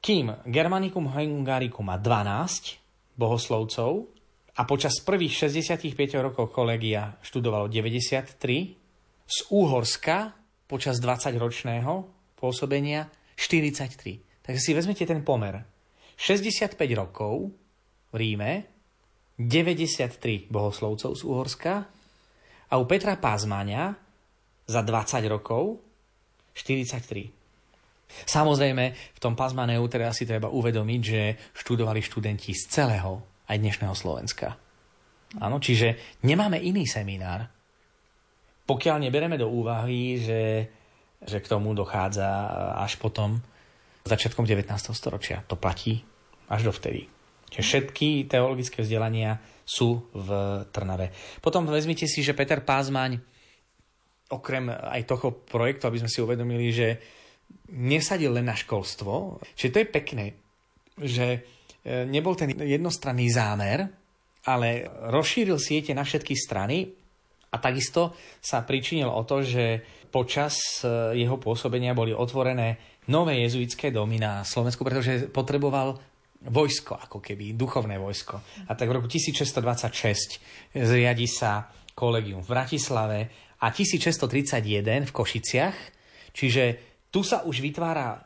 Kým Germanicum Hungaricum má 12 bohoslovcov a počas prvých 65 rokov kolegia študovalo 93, z Úhorska počas 20-ročného pôsobenia 43. Takže si vezmete ten pomer. 65 rokov v Ríme, 93 bohoslovcov z Úhorska a u Petra Pázmania za 20 rokov 43. Samozrejme, v tom Pazmaneu teda si treba uvedomiť, že študovali študenti z celého aj dnešného Slovenska. Áno, čiže nemáme iný seminár. Pokiaľ nebereme do úvahy, že, že k tomu dochádza až potom začiatkom 19. storočia. To platí až dovtedy. Čiže všetky teologické vzdelania sú v Trnave. Potom vezmite si, že Peter Pázmaň okrem aj toho projektu, aby sme si uvedomili, že nesadil len na školstvo. Čiže to je pekné, že e, nebol ten jednostranný zámer, ale rozšíril siete na všetky strany a takisto sa pričinil o to, že počas e, jeho pôsobenia boli otvorené nové jezuitské domy na Slovensku, pretože potreboval vojsko, ako keby, duchovné vojsko. A tak v roku 1626 zriadi sa kolegium v Bratislave a 1631 v Košiciach. Čiže tu sa už vytvára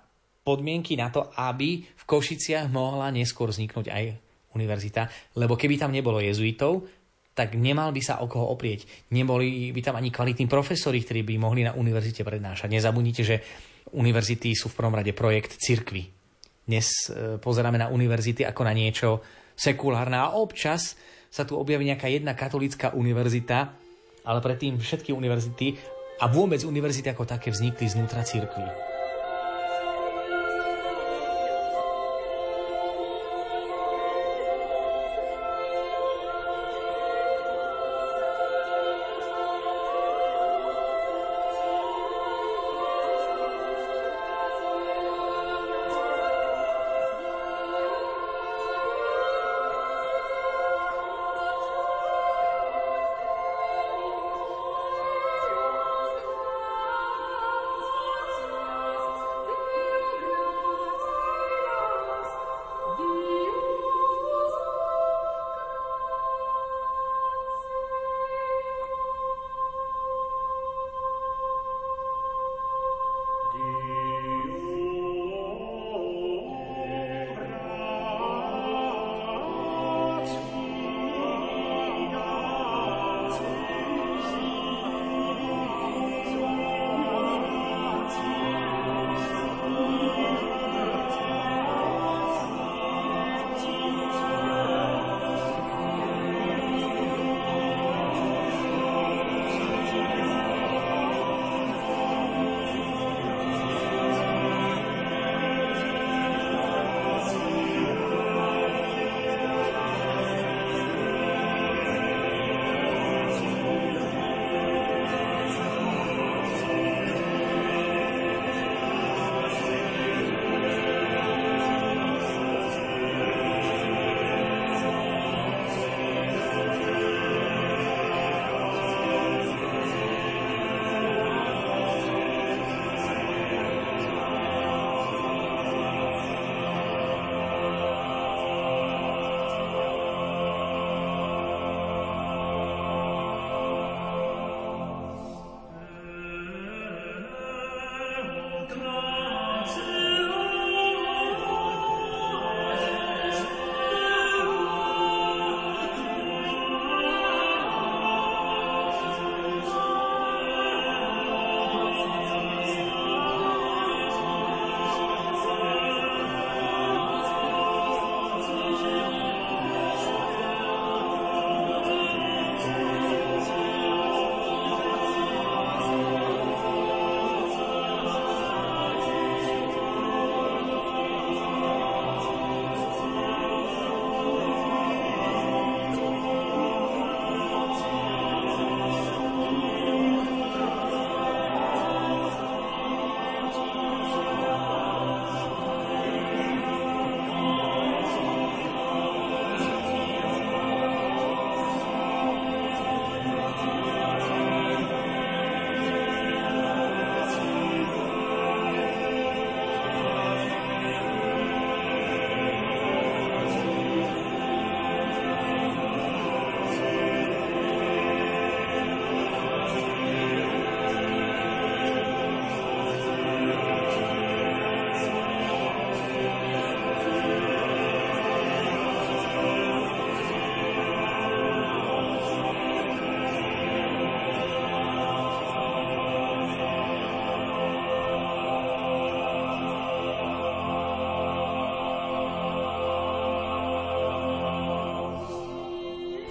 podmienky na to, aby v Košiciach mohla neskôr vzniknúť aj univerzita, lebo keby tam nebolo jezuitov, tak nemal by sa o koho oprieť. Neboli by tam ani kvalitní profesori, ktorí by mohli na univerzite prednášať. Nezabudnite, že univerzity sú v prvom rade projekt cirkvy. Dnes e, pozeráme na univerzity ako na niečo sekulárne a občas sa tu objaví nejaká jedna katolická univerzita, ale predtým všetky univerzity a vôbec univerzity ako také vznikli znútra cirkvy.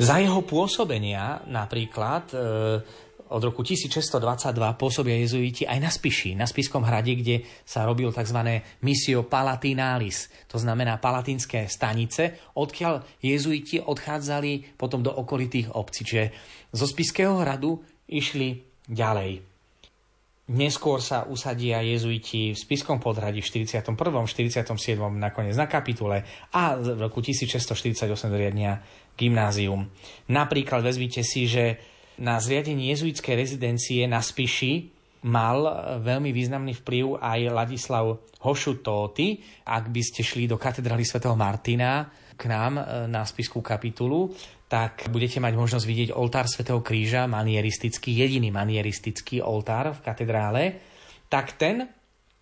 Za jeho pôsobenia napríklad e, od roku 1622 pôsobia jezuiti aj na Spiši, na Spiskom hrade, kde sa robil tzv. misio palatinalis, to znamená palatínske stanice, odkiaľ jezuiti odchádzali potom do okolitých obcí. Čiže zo Spiského hradu išli ďalej. Neskôr sa usadia jezuiti v Spiskom podhradí v 41., 47. nakoniec na kapitule a v roku 1648 zriadnia gymnázium. Napríklad vezmite si, že na zriadenie jezuitskej rezidencie na Spiši mal veľmi významný vplyv aj Ladislav Hošutóty. Ak by ste šli do katedrály svätého Martina k nám e, na spiskú kapitulu, tak budete mať možnosť vidieť oltár svätého Kríža, manieristický, jediný manieristický oltár v katedrále. Tak ten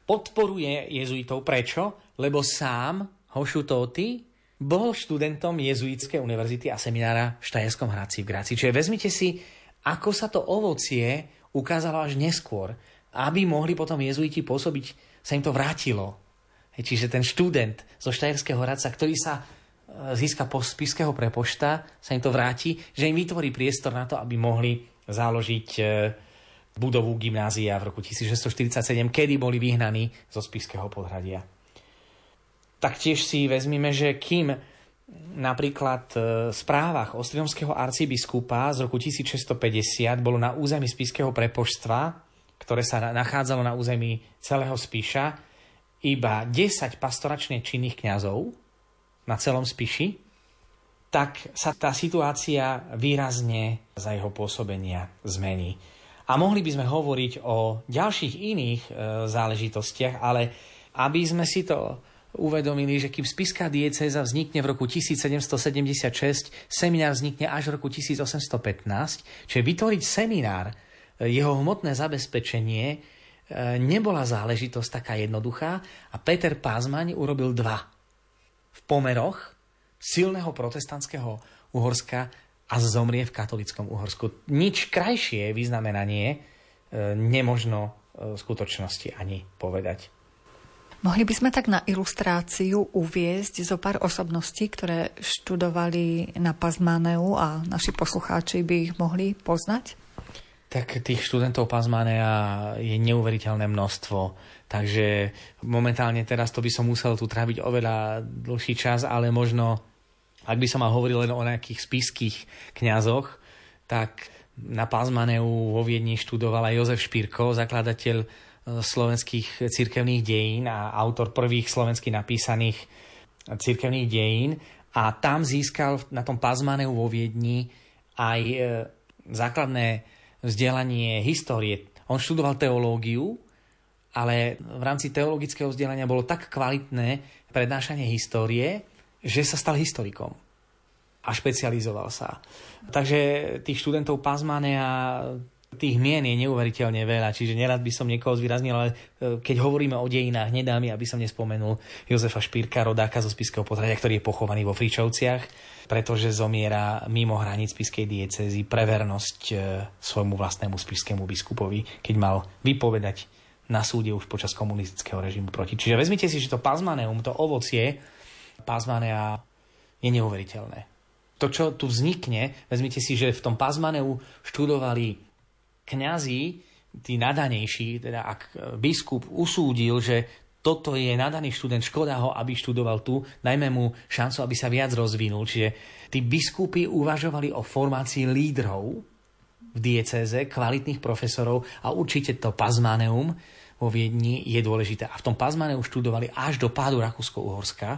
podporuje jezuitov. Prečo? Lebo sám Hošutóty bol študentom Jezuitskej univerzity a seminára v Štajerskom Hradci v Gráci. Čiže vezmite si, ako sa to ovocie ukázalo až neskôr, aby mohli potom jezuiti pôsobiť, sa im to vrátilo. Čiže ten študent zo Štajerského Hradca, ktorý sa e, získa po spiského prepošta, sa im to vráti, že im vytvorí priestor na to, aby mohli založiť e, budovu gymnázia v roku 1647, kedy boli vyhnaní zo spiského podhradia. Taktiež si vezmime, že kým napríklad e, v správach ostriomského arcibiskupa z roku 1650 bolo na území spiského prepoštstva, ktoré sa nachádzalo na území celého Spíša, iba 10 pastoračne činných kňazov na celom Spiši, tak sa tá situácia výrazne za jeho pôsobenia zmení. A mohli by sme hovoriť o ďalších iných e, záležitostiach, ale aby sme si to uvedomili, že kým spiská diecéza vznikne v roku 1776, seminár vznikne až v roku 1815, čiže vytvoriť seminár, e, jeho hmotné zabezpečenie e, nebola záležitosť taká jednoduchá a Peter Pázmaň urobil dva. V pomeroch silného protestantského Uhorska a zomrie v katolickom Uhorsku. Nič krajšie vyznamenanie e, nemožno v skutočnosti ani povedať. Mohli by sme tak na ilustráciu uviezť zo pár osobností, ktoré študovali na Pazmaneu a naši poslucháči by ich mohli poznať? Tak tých študentov Pazmanea je neuveriteľné množstvo. Takže momentálne teraz to by som musel tu tráviť oveľa dlhší čas, ale možno, ak by som mal hovoriť len o nejakých spiských kňazoch, tak na Pazmaneu vo Viedni študoval aj Jozef Špírko, zakladateľ slovenských cirkevných dejín a autor prvých slovensky napísaných cirkevných dejín a tam získal na tom Pazmaneu vo Viedni aj e, základné vzdelanie histórie. On študoval teológiu, ale v rámci teologického vzdelania bolo tak kvalitné prednášanie histórie, že sa stal historikom a špecializoval sa. Takže tých študentov Pazmanea Tých mien je neuveriteľne veľa, čiže nerad by som niekoho zvýraznil, ale e, keď hovoríme o dejinách, nedá mi, aby som nespomenul Jozefa Špírka, rodáka zo Spiského potradia, ktorý je pochovaný vo Fričovciach, pretože zomiera mimo hraníc Spiskej diecezy pre vernosť e, svojmu vlastnému spiskému biskupovi, keď mal vypovedať na súde už počas komunistického režimu proti. Čiže vezmite si, že to pazmaneum, to ovocie pazmanea je neuveriteľné. To, čo tu vznikne, vezmite si, že v tom pazmaneu študovali kňazi, tí nadanejší, teda ak biskup usúdil, že toto je nadaný študent, škoda ho, aby študoval tu, dajme mu šancu, aby sa viac rozvinul. Čiže tí biskupy uvažovali o formácii lídrov v diecéze, kvalitných profesorov a určite to Pazmaneum vo Viedni je dôležité. A v tom Pazmaneu študovali až do pádu Rakúsko-Uhorska.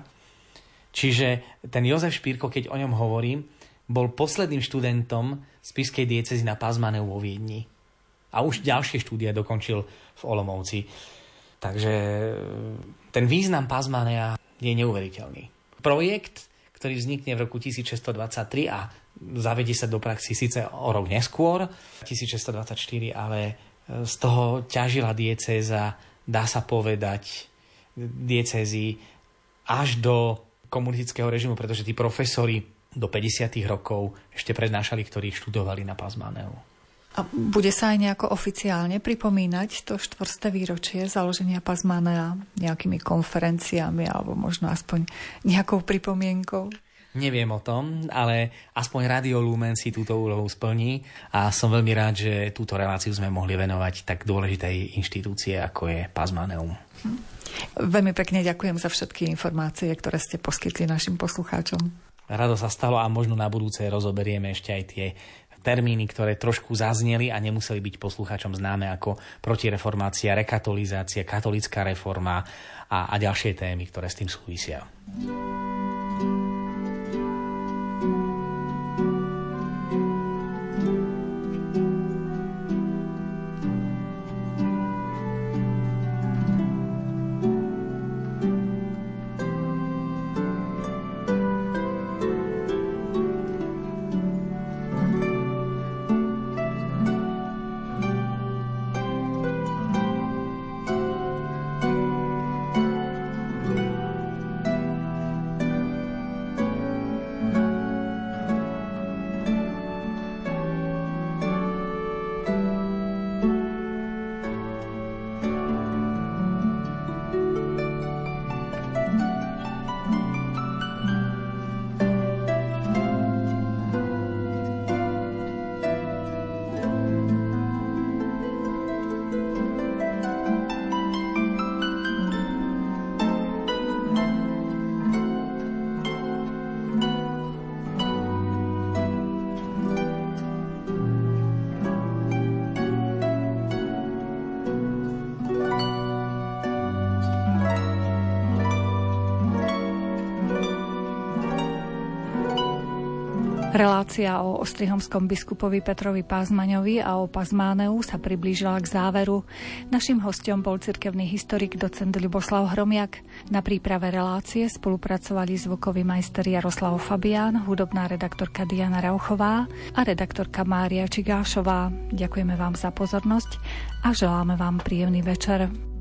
Čiže ten Jozef Špírko, keď o ňom hovorím, bol posledným študentom z Piskej diecezy na Pazmaneu vo Viedni a už ďalšie štúdie dokončil v Olomouci. Takže e, ten význam Pazmanea je neuveriteľný. Projekt, ktorý vznikne v roku 1623 a zavedie sa do praxi síce o rok neskôr, 1624, ale e, z toho ťažila diecéza, dá sa povedať, diecézy až do komunistického režimu, pretože tí profesori do 50. rokov ešte prednášali, ktorí študovali na Pazmaneu. A bude sa aj nejako oficiálne pripomínať to štvrté výročie založenia Pazmanea nejakými konferenciami alebo možno aspoň nejakou pripomienkou? Neviem o tom, ale aspoň Radio Lumen si túto úlohu splní a som veľmi rád, že túto reláciu sme mohli venovať tak dôležitej inštitúcie, ako je Pazmaneum. Hm. Veľmi pekne ďakujem za všetky informácie, ktoré ste poskytli našim poslucháčom. Rado sa stalo a možno na budúce rozoberieme ešte aj tie termíny, ktoré trošku zazneli a nemuseli byť poslucháčom známe ako protireformácia, rekatolizácia, katolická reforma a, a ďalšie témy, ktoré s tým súvisia. Relácia o ostrihomskom biskupovi Petrovi Pázmaňovi a o Pazmáneu sa priblížila k záveru. Našim hostom bol cirkevný historik docent Ľuboslav Hromiak. Na príprave relácie spolupracovali zvukový majster Jaroslav Fabián, hudobná redaktorka Diana Rauchová a redaktorka Mária Čigášová. Ďakujeme vám za pozornosť a želáme vám príjemný večer.